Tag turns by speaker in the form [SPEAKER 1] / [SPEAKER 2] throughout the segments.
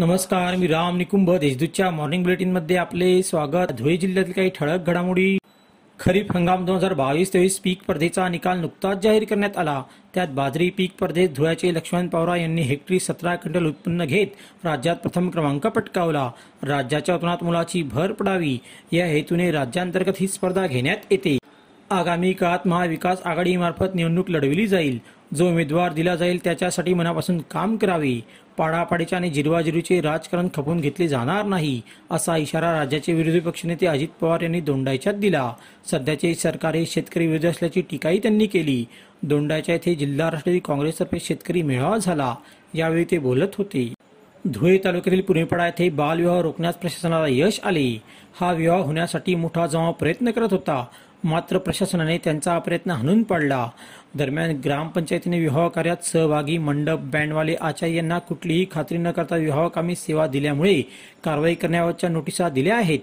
[SPEAKER 1] नमस्कार मी राम निकुंभ देशदूतच्या मॉर्निंग बुलेटिनमध्ये आपले स्वागत. धुळे जिल्ह्यातील काही ठळक घडामोडी. खरीप हंगाम दोन हजार बावीस तेवीस पीक स्पर्धेचा निकाल नुकताच जाहीर करण्यात आला. त्यात बाजरी पीक स्पर्धेत धुळ्याचे लक्ष्मण पवार यांनी हेक्टरी सतरा क्विंटल उत्पन्न घेत राज्यात प्रथम क्रमांक पटकावला. राज्याच्या उत्पन्नात मुलाची भर पडावी. या हेतूने राज्यांतर्गत ही स्पर्धा घेण्यात येते. आगामी काळात महाविकास आघाडीमार्फत निवडणूक लढविली जाईल. जो उमेदवार दिला जाईल त्याच्यासाठी मनापासून काम करावे. पाडापाडीचे आणि जिरवाजिरीचे राजकारण खपून घेतले जाणार नाही असा इशारा राज्याचे विरोधी पक्षनेते अजित पवार यांनी दोंडायच्यात दिला. सध्याचे सरकार हे शेतकरी विरोधी असल्याची टीकाही त्यांनी केली. दोंडायच्या येथे जिल्हा राष्ट्रवादी काँग्रेसतर्फे शेतकरी मेळावा झाला. यावेळी ते बोलत होते. धुळे तालुक्यातील पुणेपाडा येथे बालविवाह रोखण्यास प्रशासनाला यश आले. हा विवाह होण्यासाठी मोठा जमाव प्रयत्न करत होता. मात्र प्रशासनाने त्यांचा प्रयत्न हाणून पाडला. दरम्यान ग्रामपंचायतीने विवाह कार्यात सहभागी मंडप बँडवाले आचार्य यांना कुठलीही खात्री न करता विवाह कामी सेवा दिल्यामुळे कारवाई करण्यावरच्या नोटिसा दिल्या आहेत.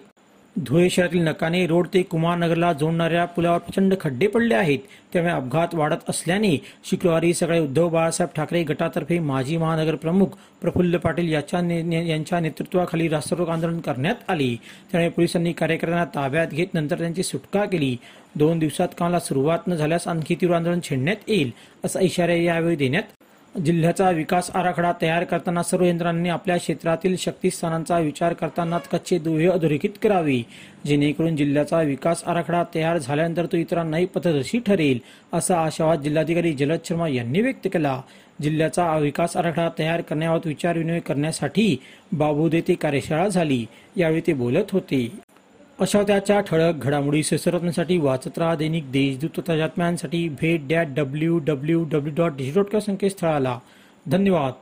[SPEAKER 1] धुळे शहरातील नकाने रोड ते कुमारनगरला जोडणाऱ्या पुलावर प्रचंड खड्डे पडले आहेत. त्यामुळे अपघात वाढत असल्याने शुक्रवारी सकाळी उद्धव बाळासाहेब ठाकरे गटातर्फे माजी महानगर प्रमुख प्रफुल्ल पाटील याच्या यांच्या नेतृत्वाखाली रास्तारोक आंदोलन करण्यात आले. त्यामुळे पोलिसांनी कार्यकर्त्यांना ताब्यात घेत नंतर त्यांची सुटका केली. दोन दिवसात कामाला सुरुवात न झाल्यास आणखी तीव्र आंदोलन छेडण्यात येईल असा इशारा यावेळी देण्यात जिल्ह्याचा विकास आराखडा तयार करताना सर्व यंत्रणांनी आपल्या क्षेत्रातील शक्तीस्थानांचा विचार करताना कच्चे दुवे अधोरेखित करावे. जेणेकरून जिल्ह्याचा विकास आराखडा तयार झाल्यानंतर तो इतरांनाही पथदर्शी ठरेल असा आशावाद जिल्हाधिकारी जलद शर्मा यांनी व्यक्त केला. जिल्ह्याचा विकास आराखडा तयार करण्याबाबत विचारविनिमय करण्यासाठी बाबू येथे कार्यशाळा झाली. यावेळी ते बोलत होते. अशा त्याच्या ठळक घडामोडी ससरत्नासाठी वाचत राहा दैनिक देशदूत तथा भेट dot W W W dot dot संकेतस्थळाला. धन्यवाद.